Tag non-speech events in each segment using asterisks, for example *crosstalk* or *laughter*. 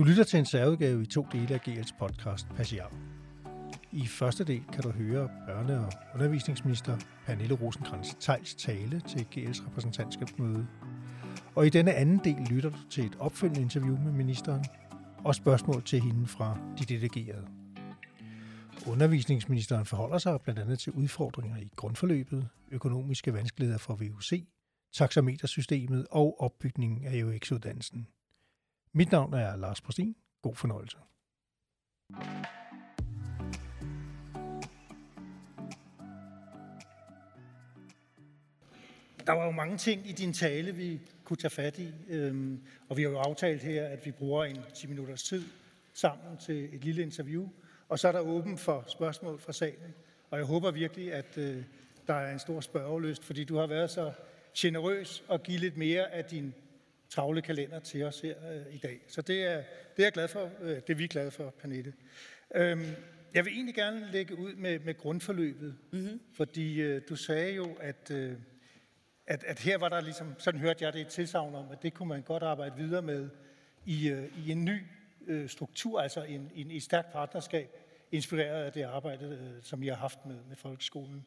Du lytter til en særudgave i to dele af GL's podcast Passiar. I første del kan du høre børne- og undervisningsminister Pernille rosenkrantz Tejls tale til GL's repræsentantskabsmøde. Og i denne anden del lytter du til et opfølgende interview med ministeren og spørgsmål til hende fra de delegerede. Undervisningsministeren forholder sig blandt andet til udfordringer i grundforløbet, økonomiske vanskeligheder for VUC, taxametersystemet og opbygningen af UX-uddannelsen. Mit navn er Lars Prostin. God fornøjelse. Der var jo mange ting i din tale, vi kunne tage fat i, øhm, og vi har jo aftalt her, at vi bruger en 10 minutters tid sammen til et lille interview, og så er der åben for spørgsmål fra salen. Og jeg håber virkelig, at øh, der er en stor spørgeløst, fordi du har været så generøs og give lidt mere af din travle kalender til os her øh, i dag. Så det er, det er jeg glad for. Øh, det er vi glade for, Pernille. Øhm, jeg vil egentlig gerne lægge ud med, med grundforløbet, mm-hmm. fordi øh, du sagde jo, at, øh, at, at her var der ligesom, sådan hørte jeg det et tilsavn om, at det kunne man godt arbejde videre med i, øh, i en ny øh, struktur, altså en, en, et stærkt partnerskab, inspireret af det arbejde, øh, som I har haft med, med folkeskolen.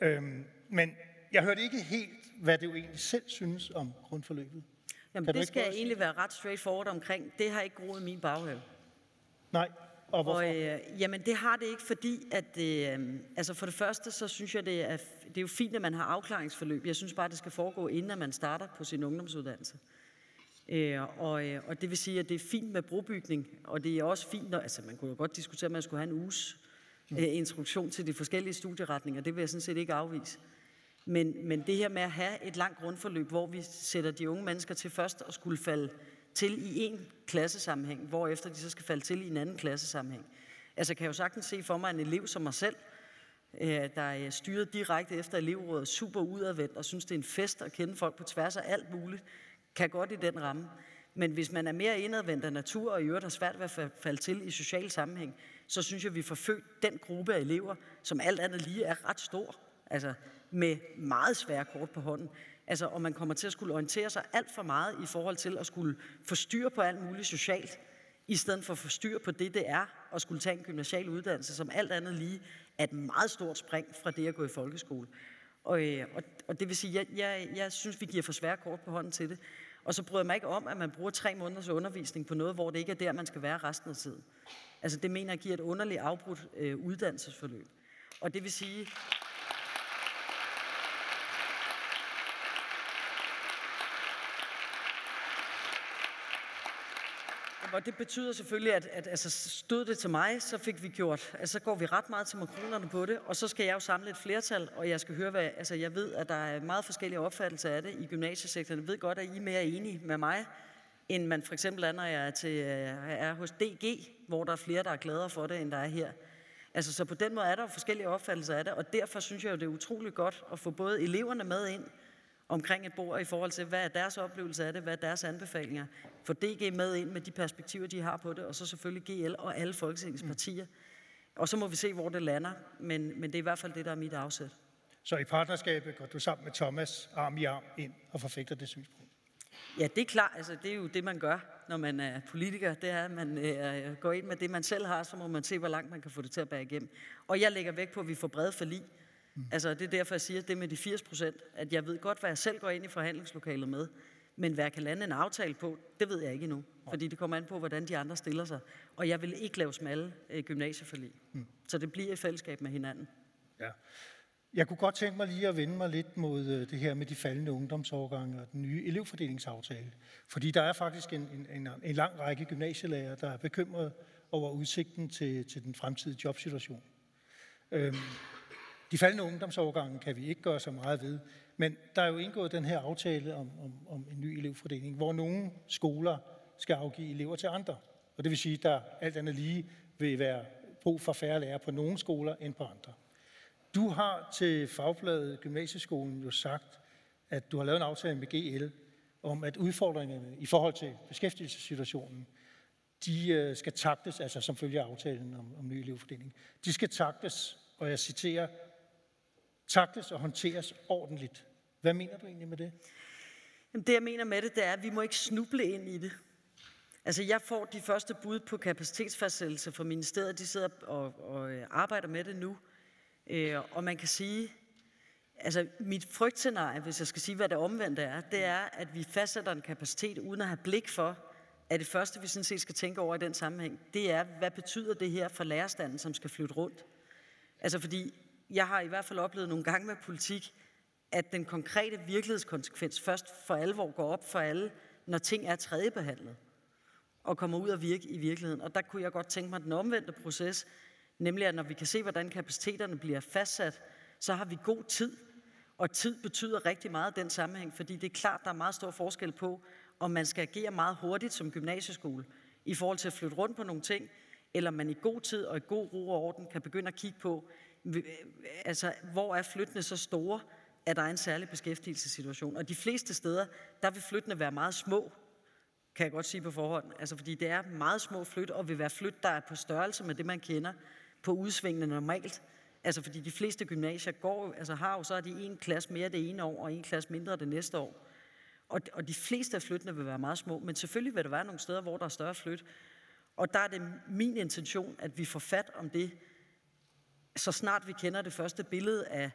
Øhm, men jeg hørte ikke helt, hvad det jo egentlig selv synes om grundforløbet. Jamen, det skal jeg egentlig være ret straightforward omkring. Det har ikke groet i min baghave. Nej, og hvorfor? Og, øh, jamen, det har det ikke, fordi at, øh, altså for det første, så synes jeg, det er, det er jo fint, at man har afklaringsforløb. Jeg synes bare, det skal foregå, inden at man starter på sin ungdomsuddannelse. Øh, og, øh, og det vil sige, at det er fint med brobygning, og det er også fint, når, altså man kunne jo godt diskutere, at man skulle have en uges øh, introduktion til de forskellige studieretninger. Det vil jeg sådan set ikke afvise. Men, men det her med at have et langt grundforløb, hvor vi sætter de unge mennesker til først at skulle falde til i en klassesammenhæng, hvor efter de så skal falde til i en anden klassesammenhæng. Altså kan jeg jo sagtens se for mig en elev som mig selv, øh, der er styret direkte efter elevrådet, super udadvendt og synes, det er en fest at kende folk på tværs af alt muligt, kan godt i den ramme. Men hvis man er mere indadvendt af natur og i øvrigt har svært ved at falde til i social sammenhæng, så synes jeg, vi får født den gruppe af elever, som alt andet lige er ret stor. Altså, med meget svære kort på hånden. Altså, og man kommer til at skulle orientere sig alt for meget i forhold til at skulle få styr på alt muligt socialt, i stedet for at få styr på det, det er at skulle tage en gymnasial uddannelse, som alt andet lige er et meget stort spring fra det at gå i folkeskole. Og, øh, og, og det vil sige, jeg, jeg, jeg synes, vi giver for svære kort på hånden til det. Og så bryder jeg mig ikke om, at man bruger tre måneders undervisning på noget, hvor det ikke er der, man skal være resten af tiden. Altså det mener jeg giver et underligt afbrudt øh, uddannelsesforløb. Og det vil sige, og det betyder selvfølgelig, at, at altså, stod det til mig, så fik vi gjort, altså, så går vi ret meget til makronerne på det, og så skal jeg jo samle et flertal, og jeg skal høre, hvad, altså jeg ved, at der er meget forskellige opfattelser af det i gymnasiesektoren. Jeg ved godt, at I er mere enige med mig, end man for eksempel er, når jeg er, til, øh, er hos DG, hvor der er flere, der er gladere for det, end der er her. Altså, så på den måde er der jo forskellige opfattelser af det, og derfor synes jeg jo, det er utroligt godt at få både eleverne med ind, omkring et bord i forhold til, hvad er deres oplevelse af det, hvad er deres anbefalinger. Få DG med ind med de perspektiver, de har på det, og så selvfølgelig GL og alle Folketingets partier. Og så må vi se, hvor det lander, men, men det er i hvert fald det, der er mit afsæt. Så i partnerskabet går du sammen med Thomas arm i arm ind og forfægter det synspunkt? Ja, det er klart. Altså, det er jo det, man gør, når man er politiker. Det er, at man øh, går ind med det, man selv har, så må man se, hvor langt man kan få det til at bære igennem. Og jeg lægger vægt på, at vi får brede forlig. Mm. Altså, det er derfor, jeg siger, det med de 80 procent, at jeg ved godt, hvad jeg selv går ind i forhandlingslokalet med, men hvad jeg kan lande en aftale på, det ved jeg ikke endnu. Fordi det kommer an på, hvordan de andre stiller sig. Og jeg vil ikke lave smalle øh, gymnasieforlig. Mm. Så det bliver i fællesskab med hinanden. Ja. Jeg kunne godt tænke mig lige at vende mig lidt mod øh, det her med de faldende ungdomsårgange og den nye elevfordelingsaftale. Fordi der er faktisk en, en, en lang række gymnasielærer, der er bekymret over udsigten til, til den fremtidige jobsituation. Øhm, de faldende ungdomsovergange kan vi ikke gøre så meget ved, men der er jo indgået den her aftale om, om, om en ny elevfordeling, hvor nogle skoler skal afgive elever til andre. Og det vil sige, at der alt andet lige vil være brug for færre lærere på nogle skoler end på andre. Du har til Fagbladet Gymnasieskolen jo sagt, at du har lavet en aftale med GL om, at udfordringerne i forhold til beskæftigelsessituationen, de øh, skal taktes, altså som følger aftalen om, om ny elevfordeling, de skal taktes, og jeg citerer, taktes og håndteres ordentligt. Hvad mener du egentlig med det? Jamen, det, jeg mener med det, det er, at vi må ikke snuble ind i det. Altså, jeg får de første bud på kapacitetsfastsættelse fra ministeriet. De sidder og, og øh, arbejder med det nu. Øh, og man kan sige, altså mit frygtscenarie, hvis jeg skal sige, hvad det omvendte er, det er, at vi fastsætter en kapacitet uden at have blik for, at det første, vi sådan set skal tænke over i den sammenhæng, det er, hvad betyder det her for lærerstanden, som skal flytte rundt? Altså fordi, jeg har i hvert fald oplevet nogle gange med politik, at den konkrete virkelighedskonsekvens først for alvor går op for alle, når ting er tredjebehandlet og kommer ud og virke i virkeligheden. Og der kunne jeg godt tænke mig den omvendte proces, nemlig at når vi kan se, hvordan kapaciteterne bliver fastsat, så har vi god tid. Og tid betyder rigtig meget i den sammenhæng, fordi det er klart, der er meget stor forskel på, om man skal agere meget hurtigt som gymnasieskole i forhold til at flytte rundt på nogle ting, eller man i god tid og i god ro og orden kan begynde at kigge på, øh, altså, hvor er flyttene så store, at der er en særlig beskæftigelsessituation. Og de fleste steder, der vil flyttene være meget små, kan jeg godt sige på forhånd. Altså, fordi det er meget små flyt, og vil være flyt, der er på størrelse med det, man kender på udsvingene normalt. Altså, fordi de fleste gymnasier går, altså har jo så er de en klasse mere det ene år, og en klasse mindre det næste år. Og, og de fleste af flyttene vil være meget små, men selvfølgelig vil der være nogle steder, hvor der er større flyt. Og der er det min intention, at vi får fat om det, så snart vi kender det første billede af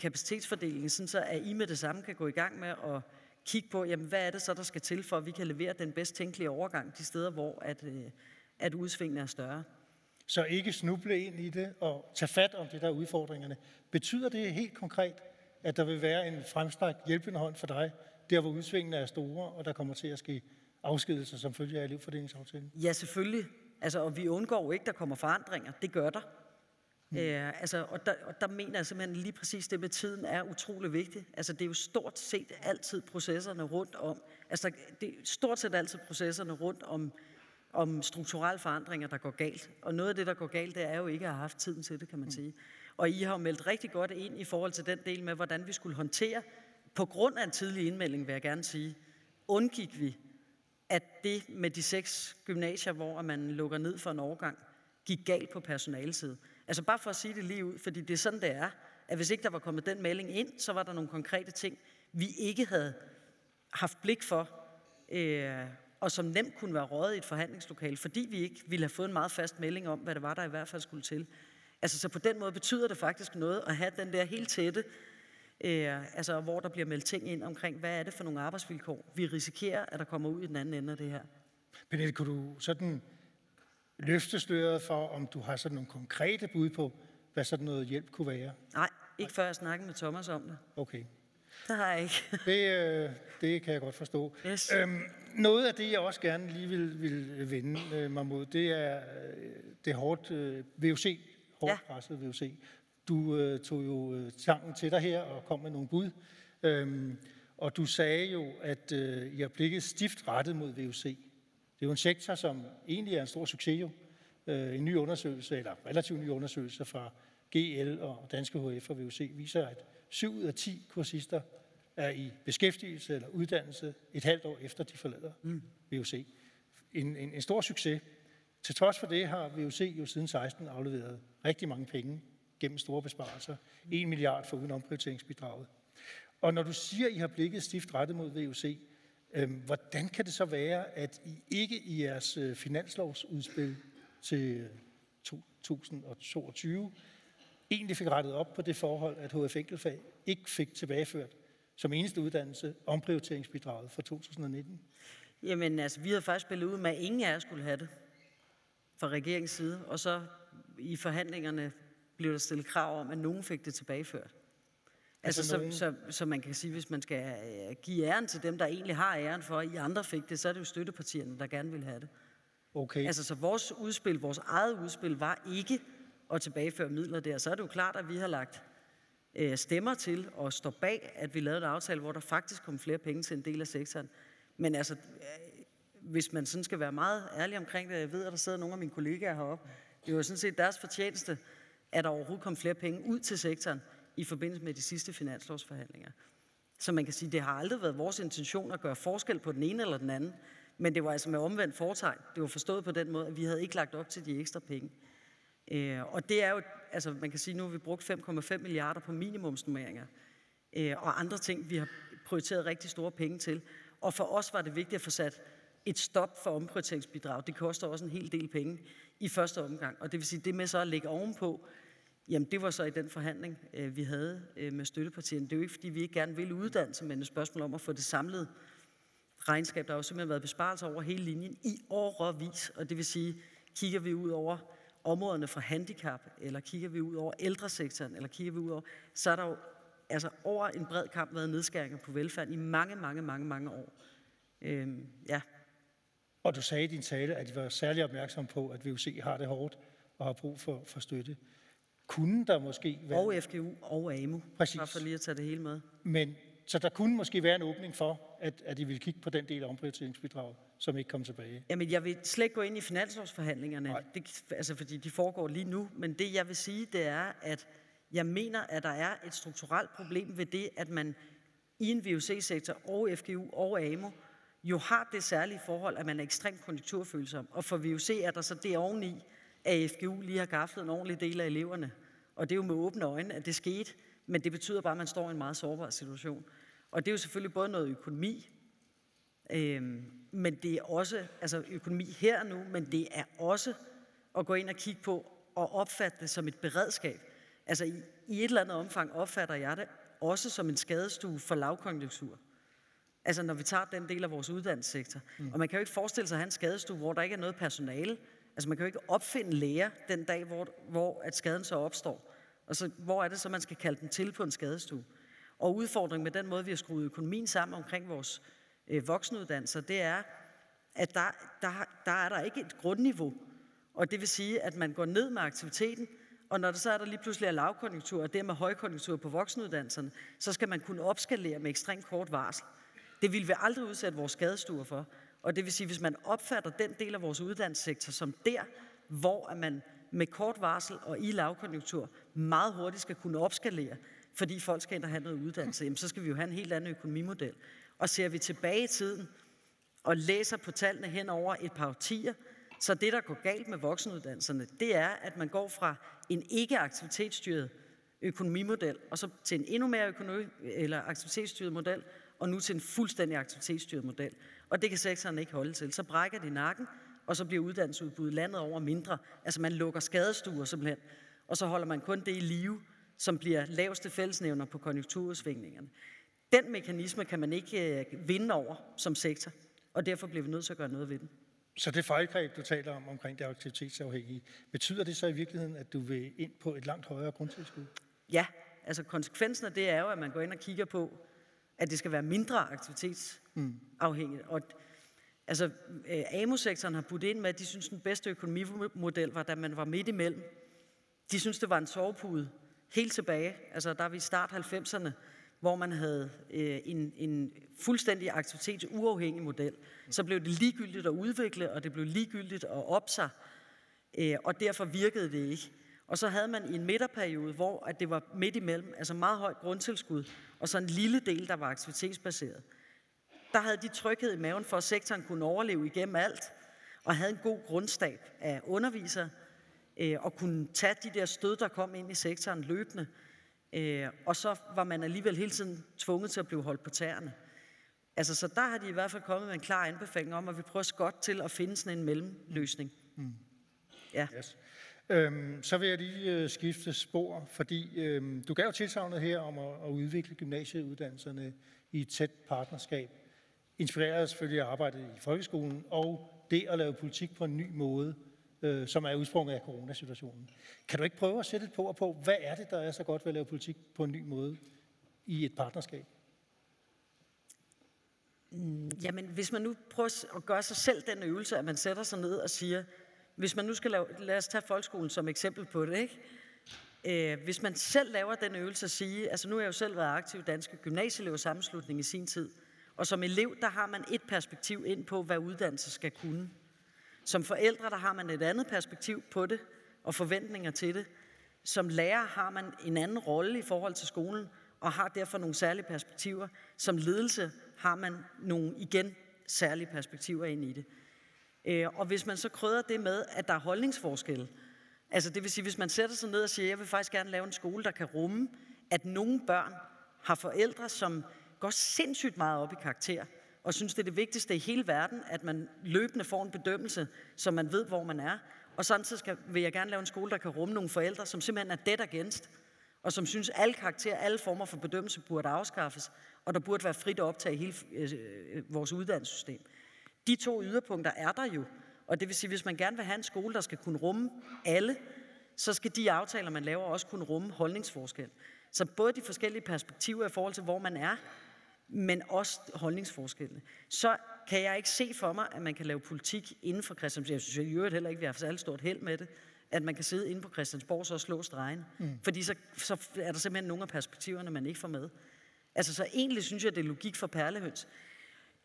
kapacitetsfordelingen, sådan så at I med det samme kan gå i gang med at kigge på, jamen, hvad er det så, der skal til, for at vi kan levere den bedst tænkelige overgang de steder, hvor at, øh, at udsvingene er større. Så ikke snuble ind i det og tage fat om det der udfordringerne. Betyder det helt konkret, at der vil være en fremstrakt hjælpende hånd for dig, der hvor udsvingene er store, og der kommer til at ske afskedelser som følge af elevfordelingsaftalen? Ja, selvfølgelig. Altså, og vi undgår ikke, der kommer forandringer. Det gør der. Mm. Øh, altså, og, der, og der mener jeg simpelthen lige præcis det med tiden er utrolig vigtigt. Altså, det er jo stort set altid processerne rundt om, altså det er stort set altid processerne rundt om, om strukturelle forandringer, der går galt. Og noget af det, der går galt, det er jo ikke at have haft tiden til det, kan man mm. sige. Og I har jo meldt rigtig godt ind i forhold til den del med, hvordan vi skulle håndtere, på grund af en tidlig indmelding, vil jeg gerne sige, undgik vi, at det med de seks gymnasier, hvor man lukker ned for en overgang, gik galt på personalsiden. Altså bare for at sige det lige ud, fordi det er sådan, det er, at hvis ikke der var kommet den melding ind, så var der nogle konkrete ting, vi ikke havde haft blik for, øh, og som nemt kunne være rådet i et forhandlingslokale, fordi vi ikke ville have fået en meget fast melding om, hvad det var, der i hvert fald skulle til. Altså så på den måde betyder det faktisk noget at have den der helt tætte, øh, altså hvor der bliver meldt ting ind omkring, hvad er det for nogle arbejdsvilkår, vi risikerer, at der kommer ud i den anden ende af det her. Pernille, kunne du sådan løftesløret for, om du har sådan nogle konkrete bud på, hvad sådan noget hjælp kunne være? Nej, ikke før jeg snakker med Thomas om det. Okay. Det har jeg ikke. det, øh, det kan jeg godt forstå. Yes. Øhm, noget af det, jeg også gerne lige vil, vil vende øh, mig mod, det er øh, det hårdt øh, VUC, hårdt ja. presset VUC. Du øh, tog jo øh, sangen til dig her og kom med nogle bud. Øhm, og du sagde jo, at øh, har blikket stift rettet mod VUC. Det er jo en sektor, som egentlig er en stor succes jo. Øh, en ny undersøgelse, eller relativt ny undersøgelse fra GL og Danske HF og VUC viser, at 7 ud af 10 kursister er i beskæftigelse eller uddannelse et halvt år efter, de forlader mm. VUC. En, en, en stor succes. Til trods for det har VUC jo siden 16 afleveret rigtig mange penge gennem store besparelser. 1 milliard for uden omprioriteringsbidraget. Og når du siger, at I har blikket stift rettet mod VUC, Øhm, hvordan kan det så være, at I ikke i jeres øh, finanslovsudspil til øh, 2022 egentlig fik rettet op på det forhold, at HF Enkelfag ikke fik tilbageført som eneste uddannelse omprioriteringsbidraget for 2019? Jamen altså, vi havde faktisk spillet ud med, at ingen af jer skulle have det fra regeringens side, og så i forhandlingerne blev der stillet krav om, at nogen fik det tilbageført. Altså, altså så, så, så man kan sige, hvis man skal øh, give æren til dem, der egentlig har æren for, at I andre fik det, så er det jo støttepartierne, der gerne vil have det. Okay. Altså, så vores udspil, vores eget udspil, var ikke at tilbageføre midler der. Så er det jo klart, at vi har lagt øh, stemmer til og står bag, at vi lavede en aftale, hvor der faktisk kom flere penge til en del af sektoren. Men altså, øh, hvis man sådan skal være meget ærlig omkring det, jeg ved, at der sidder nogle af mine kollegaer heroppe, det var sådan set deres fortjeneste, at der overhovedet kom flere penge ud til sektoren i forbindelse med de sidste finanslovsforhandlinger. Så man kan sige, det har aldrig været vores intention at gøre forskel på den ene eller den anden, men det var altså med omvendt foretegn. Det var forstået på den måde, at vi havde ikke lagt op til de ekstra penge. Øh, og det er jo, altså man kan sige, nu har vi brugt 5,5 milliarder på minimumsnummeringer, øh, og andre ting, vi har prioriteret rigtig store penge til. Og for os var det vigtigt at få sat et stop for omprioriteringsbidrag, det koster også en hel del penge i første omgang. Og det vil sige, det med så at lægge ovenpå, jamen det var så i den forhandling, øh, vi havde øh, med støttepartierne. Det er jo ikke, fordi vi ikke gerne vil uddannelse, men et spørgsmål om at få det samlet regnskab. Der har jo simpelthen været besparelser over hele linjen i årevis, og det vil sige, kigger vi ud over områderne for handicap, eller kigger vi ud over ældresektoren, eller kigger vi ud over, så er der jo altså over en bred kamp været nedskæringer på velfærd i mange, mange, mange, mange år. Øhm, ja. Og du sagde i din tale, at I var særlig opmærksom på, at VUC har det hårdt og har brug for, for støtte. Kunne der måske være... Og FGU og AMU, Præcis. bare for lige at tage det hele med. Men så der kunne måske være en åbning for, at, at I vil kigge på den del af omprioriteringsbidraget, som ikke kom tilbage. Jamen, jeg vil slet ikke gå ind i finanslovsforhandlingerne, det, altså, fordi de foregår lige nu. Men det, jeg vil sige, det er, at jeg mener, at der er et strukturelt problem ved det, at man i en VUC-sektor og FGU og AMO jo har det særlige forhold, at man er ekstremt konjunkturfølsom. Og for VUC er der så det oveni, at FGU lige har gaflet en ordentlig del af eleverne. Og det er jo med åbne øjne, at det skete. Men det betyder bare, at man står i en meget sårbar situation. Og det er jo selvfølgelig både noget økonomi, øh, men det er også, altså økonomi her nu, men det er også at gå ind og kigge på og opfatte det som et beredskab. Altså i, i et eller andet omfang opfatter jeg det også som en skadestue for lavkonjunktur. Altså når vi tager den del af vores uddannelsessektor. Mm. Og man kan jo ikke forestille sig at have en skadestue, hvor der ikke er noget personale. Altså man kan jo ikke opfinde læger den dag, hvor, hvor at skaden så opstår. Og så hvor er det så, man skal kalde den til på en skadestue? Og udfordringen med den måde, vi har skruet økonomien sammen omkring vores øh, voksenuddannelser, det er, at der, der, der er der ikke et grundniveau. Og det vil sige, at man går ned med aktiviteten, og når der så er der lige pludselig er lavkonjunktur, og dermed højkonjunktur på voksenuddannelserne, så skal man kunne opskalere med ekstremt kort varsel. Det vil vi aldrig udsætte vores skadestuer for. Og det vil sige, hvis man opfatter den del af vores uddannelsessektor som der, hvor man med kort varsel og i lavkonjunktur meget hurtigt skal kunne opskalere, fordi folk skal ind og have noget uddannelse, jamen, så skal vi jo have en helt anden økonomimodel. Og ser vi tilbage i tiden og læser på tallene hen over et par årtier, så det, der går galt med voksenuddannelserne, det er, at man går fra en ikke-aktivitetsstyret økonomimodel, og så til en endnu mere økonomi- eller aktivitetsstyret model, og nu til en fuldstændig aktivitetsstyret model. Og det kan sektoren ikke holde til. Så brækker de nakken, og så bliver uddannelsesudbuddet landet over mindre. Altså man lukker skadestuer simpelthen, og så holder man kun det i live, som bliver laveste fællesnævner på konjunkturudsvingningerne. Den mekanisme kan man ikke øh, vinde over som sektor, og derfor bliver vi nødt til at gøre noget ved den. Så det fejlgreb, du taler om omkring det aktivitetsafhængige, betyder det så i virkeligheden, at du vil ind på et langt højere grundtilskud? Ja, altså konsekvensen af det er jo, at man går ind og kigger på, at det skal være mindre aktivitetsafhængigt. Mm. Og altså, øh, AMO-sektoren har budt ind med, at de synes, den bedste økonomimodel var, da man var midt imellem. De synes, det var en sovepude helt tilbage. Altså, der er vi i start 90'erne, hvor man havde øh, en, en fuldstændig aktivitetsuafhængig model. Så blev det ligegyldigt at udvikle, og det blev ligegyldigt at opse, øh, og derfor virkede det ikke. Og så havde man i en midterperiode, hvor at det var midt imellem, altså meget højt grundtilskud, og så en lille del, der var aktivitetsbaseret. Der havde de tryghed i maven for, at sektoren kunne overleve igennem alt, og havde en god grundstab af undervisere, øh, og kunne tage de der stød, der kom ind i sektoren løbende. Øh, og så var man alligevel hele tiden tvunget til at blive holdt på tæerne. Altså, så der har de i hvert fald kommet med en klar anbefaling om, at vi prøver godt til at finde sådan en mellemløsning. Mm. Ja. Yes. Øhm, så vil jeg lige øh, skifte spor, fordi øhm, du gav tilsavnet her om at, at udvikle gymnasieuddannelserne i et tæt partnerskab. Inspireret selvfølgelig af arbejdet i folkeskolen og det at lave politik på en ny måde, øh, som er udsprunget af coronasituationen. Kan du ikke prøve at sætte et på på, hvad er det, der er så godt ved at lave politik på en ny måde i et partnerskab? Mm, jamen, hvis man nu prøver at gøre sig selv den øvelse, at man sætter sig ned og siger, hvis man nu skal lave, lad os tage folkeskolen som eksempel på det, ikke? Øh, hvis man selv laver den øvelse at sige, altså nu har jeg jo selv været aktiv i Danske Gymnasieelever Sammenslutning i sin tid, og som elev, der har man et perspektiv ind på, hvad uddannelse skal kunne. Som forældre, der har man et andet perspektiv på det, og forventninger til det. Som lærer har man en anden rolle i forhold til skolen, og har derfor nogle særlige perspektiver. Som ledelse har man nogle igen særlige perspektiver ind i det. Øh, og hvis man så krydder det med, at der er holdningsforskelle, altså det vil sige, hvis man sætter sig ned og siger, jeg vil faktisk gerne lave en skole, der kan rumme, at nogle børn har forældre, som går sindssygt meget op i karakter, og synes, det er det vigtigste i hele verden, at man løbende får en bedømmelse, så man ved, hvor man er. Og samtidig skal, vil jeg gerne lave en skole, der kan rumme nogle forældre, som simpelthen er dead against, og som synes, alle karakterer, alle former for bedømmelse burde afskaffes, og der burde være frit optag i hele øh, øh vores uddannelsessystem. De to yderpunkter er der jo, og det vil sige, hvis man gerne vil have en skole, der skal kunne rumme alle, så skal de aftaler, man laver, også kunne rumme holdningsforskel. Så både de forskellige perspektiver i forhold til, hvor man er, men også holdningsforskellene. Så kan jeg ikke se for mig, at man kan lave politik inden for Christiansborg. Jeg synes i øvrigt heller ikke, at vi har særlig stort held med det, at man kan sidde inde på Christiansborg så og slå stregen. Mm. Fordi så, så er der simpelthen nogle af perspektiverne, man ikke får med. Altså, så egentlig synes jeg, det er logik for perlehøns.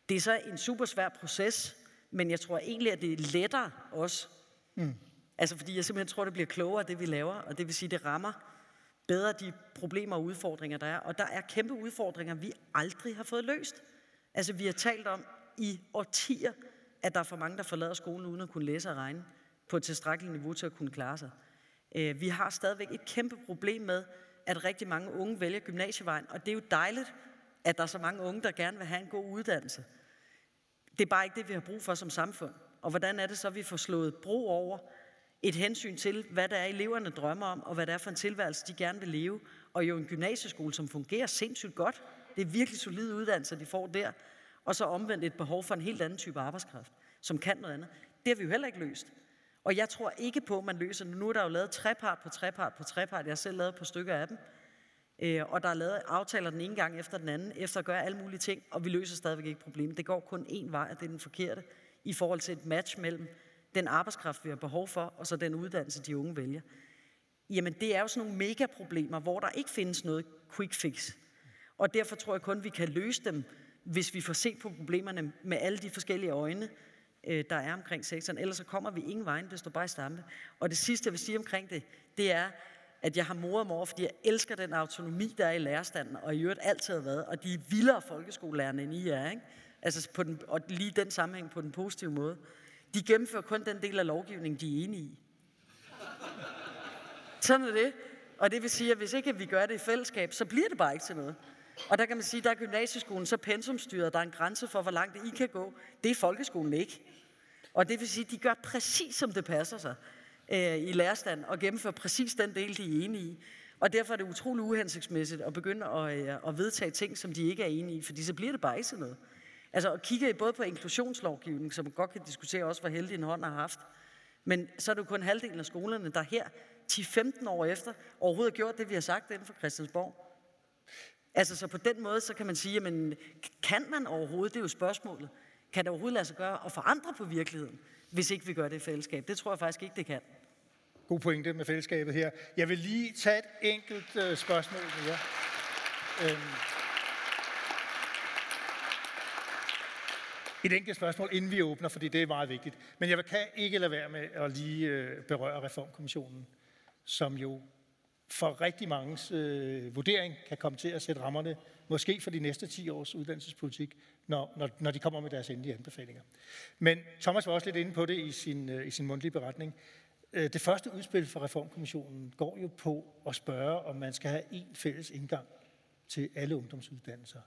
Det er så en super svær proces, men jeg tror egentlig, at det er lettere også. Mm. Altså, fordi jeg simpelthen tror, det bliver klogere, det vi laver, og det vil sige, det rammer bedre de problemer og udfordringer, der er. Og der er kæmpe udfordringer, vi aldrig har fået løst. Altså, vi har talt om i årtier, at der er for mange, der forlader skolen uden at kunne læse og regne på et tilstrækkeligt niveau til at kunne klare sig. Øh, vi har stadigvæk et kæmpe problem med, at rigtig mange unge vælger gymnasievejen, og det er jo dejligt, at der er så mange unge, der gerne vil have en god uddannelse. Det er bare ikke det, vi har brug for som samfund. Og hvordan er det så, at vi får slået bro over et hensyn til, hvad der er eleverne drømmer om, og hvad det er for en tilværelse, de gerne vil leve. Og jo en gymnasieskole, som fungerer sindssygt godt. Det er virkelig solide uddannelser, de får der. Og så omvendt et behov for en helt anden type arbejdskraft, som kan noget andet. Det har vi jo heller ikke løst. Og jeg tror ikke på, at man løser det. Nu er der jo lavet trepart på trepart på trepart. Jeg har selv lavet et par stykker af dem. Øh, og der er lavet aftaler den ene gang efter den anden, efter at gøre alle mulige ting, og vi løser stadigvæk ikke problemet. Det går kun én vej, og det er den forkerte, i forhold til et match mellem den arbejdskraft, vi har behov for, og så den uddannelse, de unge vælger. Jamen, det er jo sådan nogle megaproblemer, hvor der ikke findes noget quick fix. Og derfor tror jeg kun, vi kan løse dem, hvis vi får set på problemerne med alle de forskellige øjne, øh, der er omkring sektoren. Ellers så kommer vi ingen vejen, det står bare i stampe. Og det sidste, jeg vil sige omkring det, det er, at jeg har mor og mor, fordi jeg elsker den autonomi, der er i lærerstanden, og i øvrigt altid har været, og de er vildere folkeskolelærerne, end I er, ikke? Altså på den, og lige den sammenhæng på den positive måde. De gennemfører kun den del af lovgivningen, de er enige i. Sådan er det. Og det vil sige, at hvis ikke vi gør det i fællesskab, så bliver det bare ikke til noget. Og der kan man sige, at der er gymnasieskolen så pensumstyret, der er en grænse for, hvor langt I kan gå. Det er folkeskolen ikke. Og det vil sige, at de gør præcis, som det passer sig øh, i lærerstand, og gennemføre præcis den del, de er enige i. Og derfor er det utrolig uhensigtsmæssigt at begynde at, øh, at vedtage ting, som de ikke er enige i, fordi så bliver det bare ikke sådan noget. Altså, og kigger I både på inklusionslovgivning, som man godt kan diskutere også, hvor heldig en hånd har haft, men så er det jo kun halvdelen af skolerne, der her 10-15 år efter overhovedet har gjort det, vi har sagt inden for Christiansborg. Altså, så på den måde, så kan man sige, jamen, kan man overhovedet, det er jo spørgsmålet, kan det overhovedet lade sig gøre at forandre på virkeligheden, hvis ikke vi gør det i fællesskab? Det tror jeg faktisk ikke, det kan. God pointe med fællesskabet her. Jeg vil lige tage et enkelt øh, spørgsmål mere. Øhm. Et enkelt spørgsmål, inden vi åbner, fordi det er meget vigtigt. Men jeg kan ikke lade være med at lige øh, berøre Reformkommissionen, som jo for rigtig mange øh, vurdering kan komme til at sætte rammerne, måske for de næste 10 års uddannelsespolitik, når, når, når de kommer med deres endelige anbefalinger. Men Thomas var også lidt inde på det i sin, øh, i sin mundtlige beretning. Øh, det første udspil for Reformkommissionen går jo på at spørge, om man skal have en fælles indgang til alle ungdomsuddannelser.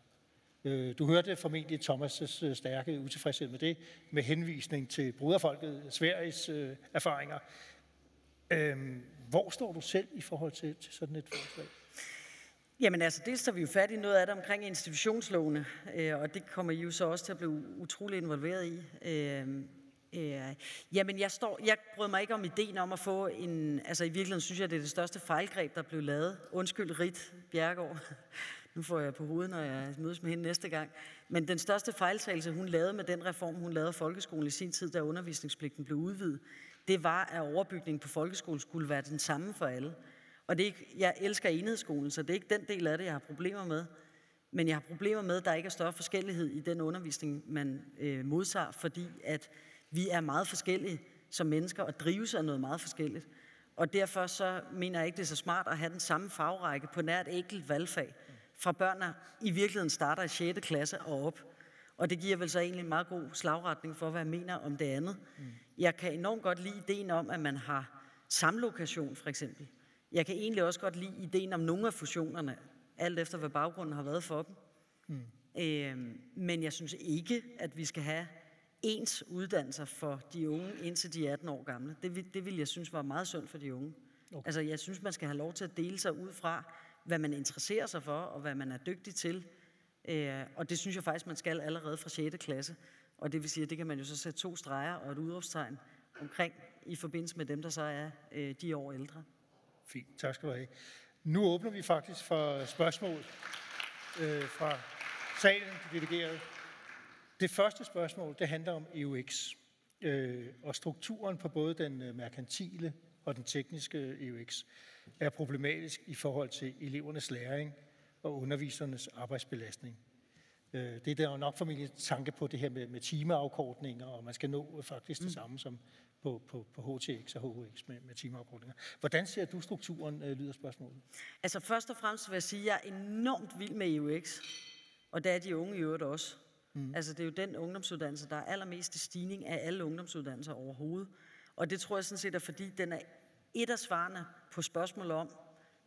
Øh, du hørte formentlig Thomas' øh, stærke utilfredshed med det, med henvisning til bruderfolket, Sveriges erfaringer. Øhm, hvor står du selv i forhold til, til sådan et forslag? Jamen altså, det tager vi jo fat i noget af det omkring institutionslovene, og det kommer I jo så også til at blive utrolig involveret i. Øhm, Øh, jamen, jeg, står, jeg brød mig ikke om ideen om at få en... Altså, i virkeligheden synes jeg, det er det største fejlgreb, der blev lavet. Undskyld, Rit Bjergård. *laughs* Nu får jeg på hovedet, når jeg mødes med hende næste gang. Men den største fejltagelse, hun lavede med den reform, hun lavede af folkeskolen i sin tid, da undervisningspligten blev udvidet, det var, at overbygningen på folkeskolen skulle være den samme for alle. Og det er ikke, jeg elsker enhedsskolen, så det er ikke den del af det, jeg har problemer med. Men jeg har problemer med, at der ikke er større forskellighed i den undervisning, man øh, modtager, fordi at vi er meget forskellige som mennesker og drives af noget meget forskelligt. Og derfor så mener jeg ikke, det er så smart at have den samme fagrække på nært enkelt valgfag, fra børn i virkeligheden starter i 6. klasse og op. Og det giver vel så egentlig en meget god slagretning for, hvad jeg mener om det andet. Mm. Jeg kan enormt godt lide ideen om, at man har samlokation for eksempel. Jeg kan egentlig også godt lide ideen om nogle af fusionerne, alt efter hvad baggrunden har været for dem. Mm. Øh, men jeg synes ikke, at vi skal have ens uddannelser for de unge, indtil de er 18 år gamle. Det, vil- det vil jeg synes var meget sundt for de unge. Okay. Altså, jeg synes, man skal have lov til at dele sig ud fra, hvad man interesserer sig for, og hvad man er dygtig til. Øh, og det synes jeg faktisk, man skal allerede fra 6. klasse. Og det vil sige, at det kan man jo så sætte to streger og et udråbstegn omkring i forbindelse med dem, der så er øh, de år ældre. Fint, tak skal du have. Nu åbner vi faktisk for spørgsmål øh, fra salen, de delegerede. Det første spørgsmål, det handler om EUX øh, og strukturen på både den øh, merkantile og den tekniske EUX er problematisk i forhold til elevernes læring og undervisernes arbejdsbelastning. Øh, det er der jo nok formentlig tanke på det her med, med timeafkortninger, og man skal nå faktisk det samme som på, på, på HTX og HHX med, med timeafkortninger. Hvordan ser du strukturen, øh, lyder spørgsmålet? Altså først og fremmest vil jeg sige, at jeg er enormt vild med EUX, og det er de unge i øvrigt også. Mm. Altså det er jo den ungdomsuddannelse, der er allermest i stigning af alle ungdomsuddannelser overhovedet. Og det tror jeg sådan set er, fordi den er et af svarene på spørgsmålet om,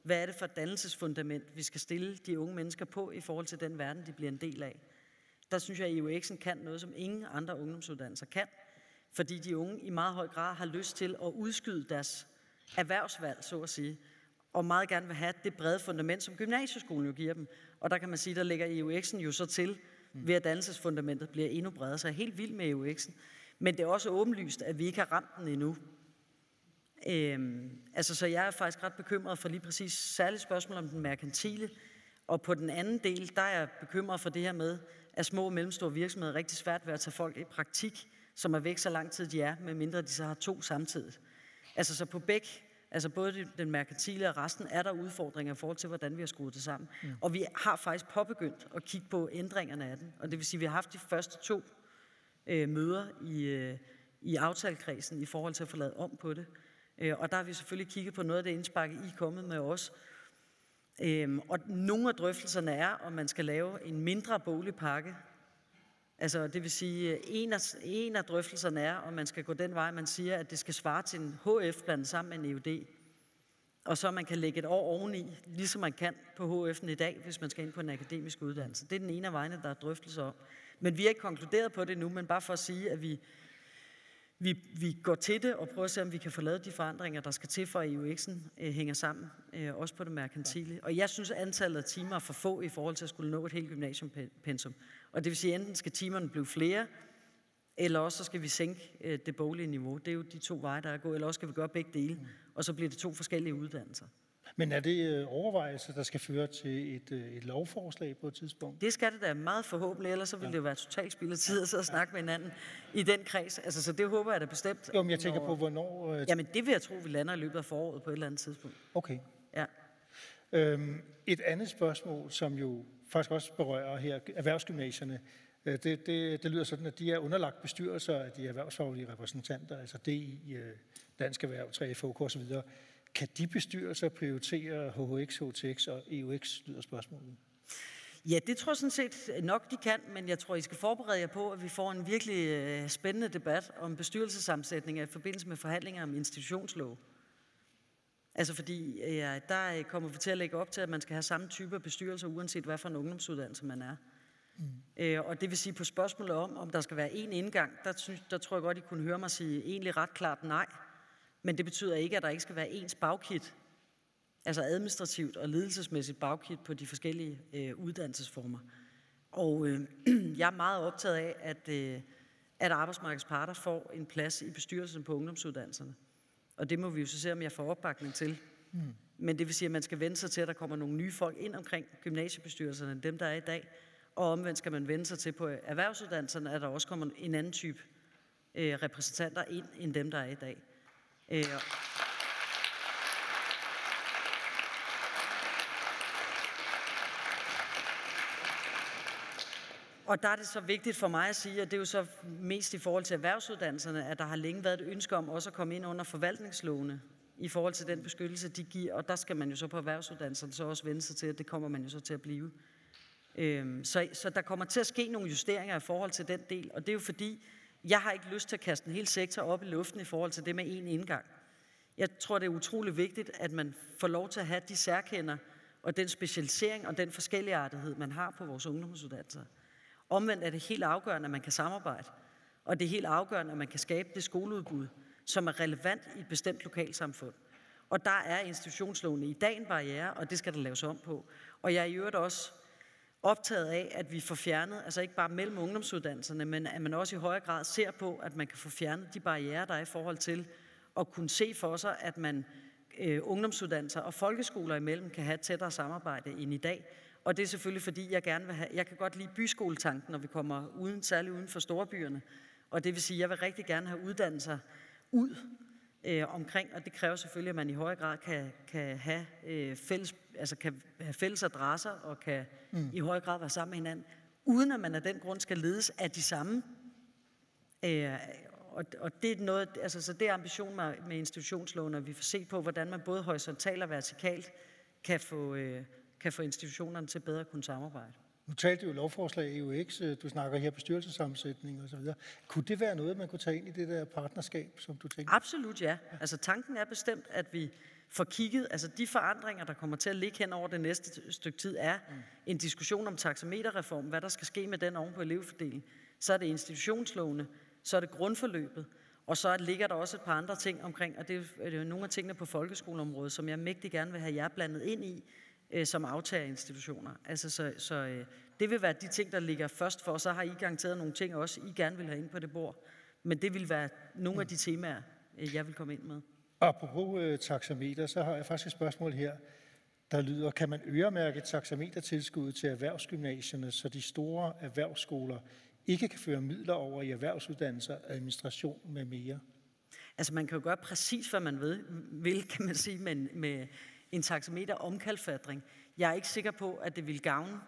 hvad er det for et dannelsesfundament, vi skal stille de unge mennesker på i forhold til den verden, de bliver en del af. Der synes jeg, at EUX'en kan noget, som ingen andre ungdomsuddannelser kan, fordi de unge i meget høj grad har lyst til at udskyde deres erhvervsvalg, så at sige, og meget gerne vil have det brede fundament, som gymnasieskolen jo giver dem. Og der kan man sige, der ligger EUX'en jo så til, Mm. ved at dannelsesfundamentet bliver endnu bredere. Så jeg er helt vild med UX'en. Men det er også åbenlyst, at vi ikke har ramt den endnu. Øhm, altså, så jeg er faktisk ret bekymret for lige præcis særligt spørgsmål om den merkantile. Og på den anden del, der er jeg bekymret for det her med, at små og mellemstore virksomheder er rigtig svært ved at tage folk i praktik, som er væk så lang tid de er, medmindre de så har to samtidig. Altså så på begge, altså både den merkantile og resten, er der udfordringer i forhold til, hvordan vi har skruet det sammen. Mm. Og vi har faktisk påbegyndt at kigge på ændringerne af den. Og det vil sige, at vi har haft de første to øh, møder i, øh, i aftalekredsen i forhold til at få lavet om på det. Øh, og der har vi selvfølgelig kigget på noget af det indspark, I er kommet med også. Øhm, og nogle af drøftelserne er, om man skal lave en mindre boligpakke. Altså det vil sige, øh, en af, en af drøftelserne er, om man skal gå den vej, man siger, at det skal svare til en HF blandt sammen med en EUD. Og så man kan lægge et år oveni, ligesom man kan på HF'en i dag, hvis man skal ind på en akademisk uddannelse. Det er den ene af vejene, der er drøftelser om. Men vi har ikke konkluderet på det nu, men bare for at sige, at vi, vi, vi går til det og prøver at se, om vi kan få lavet de forandringer, der skal til for, at UX'en øh, hænger sammen, øh, også på det merkantile. Og jeg synes, at antallet af timer er for få i forhold til at skulle nå et helt gymnasiumpensum. Og det vil sige, at enten skal timerne blive flere, eller også så skal vi sænke øh, det boglige niveau. Det er jo de to veje, der er gået. Eller også skal vi gøre begge dele, og så bliver det to forskellige uddannelser. Men er det øh, overvejelser, der skal føre til et, øh, et lovforslag på et tidspunkt? Det skal det da meget forhåbentlig, ellers så vil det jo være totalt spild af tid at sidde og snakke med hinanden i den kreds. Altså, så det håber jeg da bestemt. Jo, men jeg tænker når- på, hvornår... Øh, Jamen, det vil jeg tro, vi lander i løbet af foråret på et eller andet tidspunkt. Okay. Ja. Øhm, et andet spørgsmål, som jo faktisk også berører her erhvervsgymnasierne, øh, det, det, det lyder sådan, at de er underlagt bestyrelser af de erhvervsfaglige repræsentanter, altså DI, Dansk Erhverv, 3FK osv. Kan de bestyrelser prioritere HHX, HTX og EUX, lyder spørgsmålet? Ja, det tror jeg sådan set nok, de kan, men jeg tror, I skal forberede jer på, at vi får en virkelig øh, spændende debat om bestyrelsesammensætninger i forbindelse med forhandlinger om institutionslov. Altså fordi, ja, der øh, kommer vi til at lægge op til, at man skal have samme type af bestyrelser, uanset hvad for en ungdomsuddannelse man er. Mm. Øh, og det vil sige på spørgsmålet om, om der skal være en indgang, der, synes, der tror jeg godt, I kunne høre mig sige egentlig ret klart nej. Men det betyder ikke, at der ikke skal være ens bagkit, altså administrativt og ledelsesmæssigt bagkit på de forskellige øh, uddannelsesformer. Og øh, *clears throat* jeg er meget optaget af, at, øh, at arbejdsmarkedets parter får en plads i bestyrelsen på ungdomsuddannelserne. Og det må vi jo så se, om jeg får opbakning til. Mm. Men det vil sige, at man skal vende sig til, at der kommer nogle nye folk ind omkring gymnasiebestyrelserne, end dem, der er i dag. Og omvendt skal man vende sig til på erhvervsuddannelserne, at der også kommer en anden type øh, repræsentanter ind, end dem, der er i dag. Øh, Og der er det så vigtigt for mig at sige, og det er jo så mest i forhold til erhvervsuddannelserne, at der har længe været et ønske om også at komme ind under forvaltningslovene i forhold til den beskyttelse, de giver. Og der skal man jo så på erhvervsuddannelserne så også vende sig til, at det kommer man jo så til at blive. Øhm, så, så der kommer til at ske nogle justeringer i forhold til den del, og det er jo fordi, jeg har ikke lyst til at kaste en hel sektor op i luften i forhold til det med én indgang. Jeg tror, det er utrolig vigtigt, at man får lov til at have de særkender og den specialisering og den forskelligartighed, man har på vores ungdomsuddannelser. Omvendt er det helt afgørende, at man kan samarbejde, og det er helt afgørende, at man kan skabe det skoleudbud, som er relevant i et bestemt lokalsamfund. Og der er institutionslovene i dag en barriere, og det skal der laves om på. Og jeg er i øvrigt også optaget af, at vi får fjernet, altså ikke bare mellem ungdomsuddannelserne, men at man også i højere grad ser på, at man kan få fjernet de barriere, der er i forhold til at kunne se for sig, at man øh, ungdomsuddannelser og folkeskoler imellem kan have tættere samarbejde end i dag. Og det er selvfølgelig, fordi jeg gerne vil have, jeg kan godt lide byskoletanken, når vi kommer uden, særligt uden for storbyerne. Og det vil sige, at jeg vil rigtig gerne have uddannelser ud øh, omkring, og det kræver selvfølgelig, at man i højere grad kan, kan, have, øh, fælles, altså kan have fælles adresser og kan mm. i højere grad være sammen med hinanden, uden at man af den grund skal ledes af de samme. Øh, og, og det er noget, altså, så det er ambitionen med, med institutionsloven, at vi får set på, hvordan man både horisontalt og vertikalt kan få, øh, kan få institutionerne til bedre at kunne samarbejde. Nu talte jo lovforslag EUX, øh, du snakker her bestyrelsesammensætning og så videre. Kunne det være noget, man kunne tage ind i det der partnerskab, som du tænker? Absolut ja. Altså tanken er bestemt, at vi får kigget, altså de forandringer, der kommer til at ligge hen over det næste stykke tid, er mm. en diskussion om taxameterreform, hvad der skal ske med den oven på elevfordeling. Så er det institutionslovene, så er det grundforløbet, og så ligger der også et par andre ting omkring, og det er jo nogle af tingene på folkeskoleområdet, som jeg mægtig gerne vil have jer blandet ind i, øh, som aftagerinstitutioner. Altså, så, så øh, det vil være de ting, der ligger først for, så har I garanteret nogle ting også, I gerne vil have ind på det bord. Men det vil være nogle af de temaer, øh, jeg vil komme ind med. Apropos øh, taxameter, så har jeg faktisk et spørgsmål her, der lyder, kan man øremærke taxametertilskuddet til erhvervsgymnasierne, så de store erhvervsskoler ikke kan føre midler over i erhvervsuddannelser, administration med mere? Altså man kan jo gøre præcis, hvad man ved, vil, kan man sige, med, med en taxameter omkalfatring. Jeg er ikke sikker på, at det vil gavne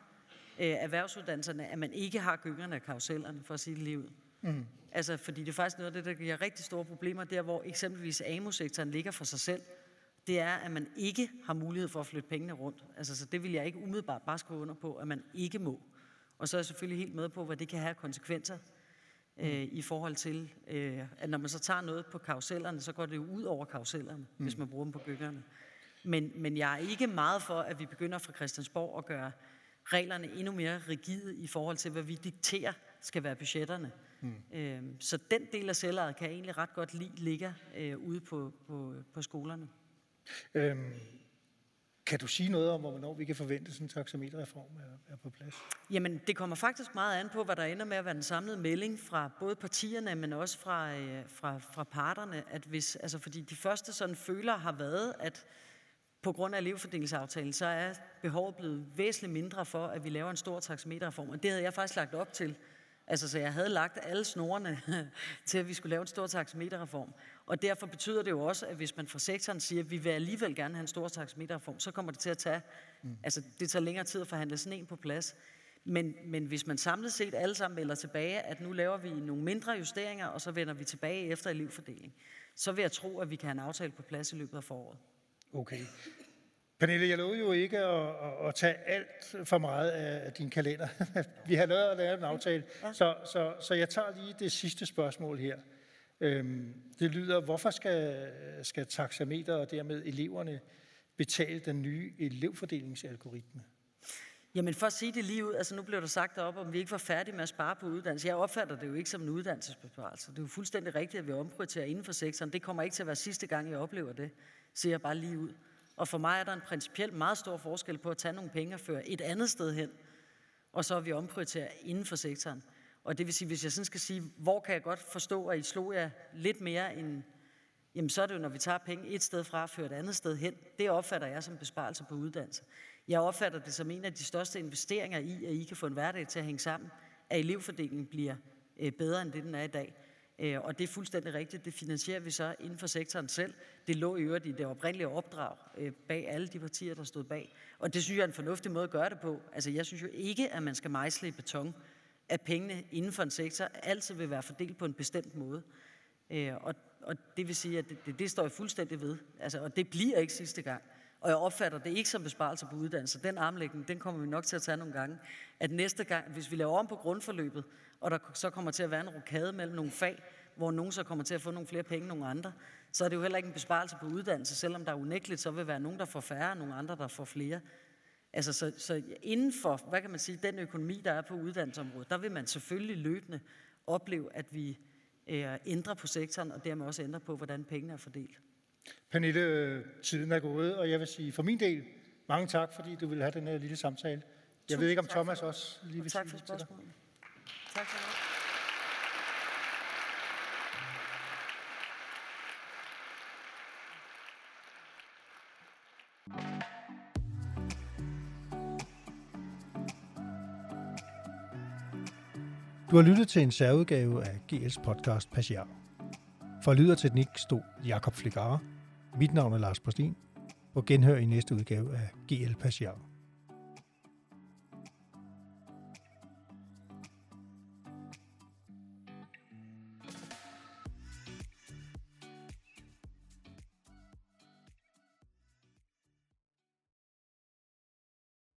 øh, erhvervsuddannelserne, at man ikke har gyngerne og karusellerne, for at sige det lige ud. Mm. Altså, fordi det er faktisk noget af det, der giver rigtig store problemer, der hvor eksempelvis AMO-sektoren ligger for sig selv, det er, at man ikke har mulighed for at flytte pengene rundt. Altså, så det vil jeg ikke umiddelbart bare skrive under på, at man ikke må. Og så er jeg selvfølgelig helt med på, hvad det kan have konsekvenser øh, mm. i forhold til, øh, at når man så tager noget på karusellerne, så går det jo ud over karusellerne, mm. hvis man bruger dem på byggerne. Men, men jeg er ikke meget for, at vi begynder fra Christiansborg at gøre reglerne endnu mere rigide i forhold til, hvad vi dikterer skal være budgetterne. Mm. Øh, så den del af selvejet kan jeg egentlig ret godt lide ligger øh, ude på, på, på skolerne. Øhm, kan du sige noget om, hvornår vi kan forvente, sådan en taxameterreform er, er på plads? Jamen, det kommer faktisk meget an på, hvad der ender med at være den samlede melding fra både partierne, men også fra, øh, fra, fra parterne. At hvis, altså, fordi de første sådan føler har været, at på grund af elevfordelingsaftalen, så er behovet blevet væsentligt mindre for, at vi laver en stor taxameterreform. Og det havde jeg faktisk lagt op til. Altså, så jeg havde lagt alle snorene *laughs* til, at vi skulle lave en stor taxameterreform. Og derfor betyder det jo også, at hvis man fra sektoren siger, at vi vil alligevel gerne have en stor taxameterreform, så kommer det til at tage, mm. altså det tager længere tid at forhandle sådan en på plads. Men, men hvis man samlet set alle sammen melder tilbage, at nu laver vi nogle mindre justeringer, og så vender vi tilbage efter elevfordeling, så vil jeg tro, at vi kan have en aftale på plads i løbet af foråret. Okay. Pernille, jeg lovede jo ikke at, at, at tage alt for meget af din kalender. *laughs* Vi har lavet at lave en aftale, så, så, så jeg tager lige det sidste spørgsmål her. Øhm, det lyder, hvorfor skal, skal taxameter og dermed eleverne betale den nye elevfordelingsalgoritme? Jamen for at sige det lige ud, altså nu blev der sagt op, om vi ikke var færdige med at spare på uddannelse. Jeg opfatter det jo ikke som en uddannelsesbesparelse. Det er jo fuldstændig rigtigt, at vi omprioriterer inden for sektoren. Det kommer ikke til at være sidste gang, jeg oplever det, siger jeg bare lige ud. Og for mig er der en principielt meget stor forskel på at tage nogle penge og føre et andet sted hen, og så vi omprioriterer inden for sektoren. Og det vil sige, hvis jeg sådan skal sige, hvor kan jeg godt forstå, at I slog jer lidt mere end, jamen så er det jo, når vi tager penge et sted fra og fører et andet sted hen. Det opfatter jeg som besparelse på uddannelse. Jeg opfatter det som en af de største investeringer i, at I kan få en hverdag til at hænge sammen, at elevfordelingen bliver øh, bedre, end det den er i dag. Øh, og det er fuldstændig rigtigt. Det finansierer vi så inden for sektoren selv. Det lå i øvrigt i det oprindelige opdrag øh, bag alle de partier, der stod bag. Og det synes jeg er en fornuftig måde at gøre det på. Altså jeg synes jo ikke, at man skal mejsle i beton, at pengene inden for en sektor altid vil være fordelt på en bestemt måde. Øh, og, og det vil sige, at det, det står jeg fuldstændig ved. Altså, og det bliver ikke sidste gang. Og jeg opfatter det ikke som besparelse på uddannelse. Den armlægning, den kommer vi nok til at tage nogle gange. At næste gang, hvis vi laver om på grundforløbet, og der så kommer til at være en rokade mellem nogle fag, hvor nogen så kommer til at få nogle flere penge end nogle andre, så er det jo heller ikke en besparelse på uddannelse, selvom der unægteligt så vil være nogen, der får færre, og nogle andre, der får flere. Altså, så, så inden for, hvad kan man sige, den økonomi, der er på uddannelsesområdet, der vil man selvfølgelig løbende opleve, at vi øh, ændrer på sektoren, og dermed også ændrer på, hvordan pengene er fordelt. Pernille, tiden er gået, og jeg vil sige for min del, mange tak, fordi du ville have den her lille samtale. Jeg Tusind ved ikke, om Thomas for- også lige vil tak sige for til dig. spørgsmålet. Tak for det. Du har lyttet til en særudgave af GL's podcast Passiar. For lyd og teknik stod Jakob Fligare. Mit navn er Lars Postin. På genhør i næste udgave af GL Passion.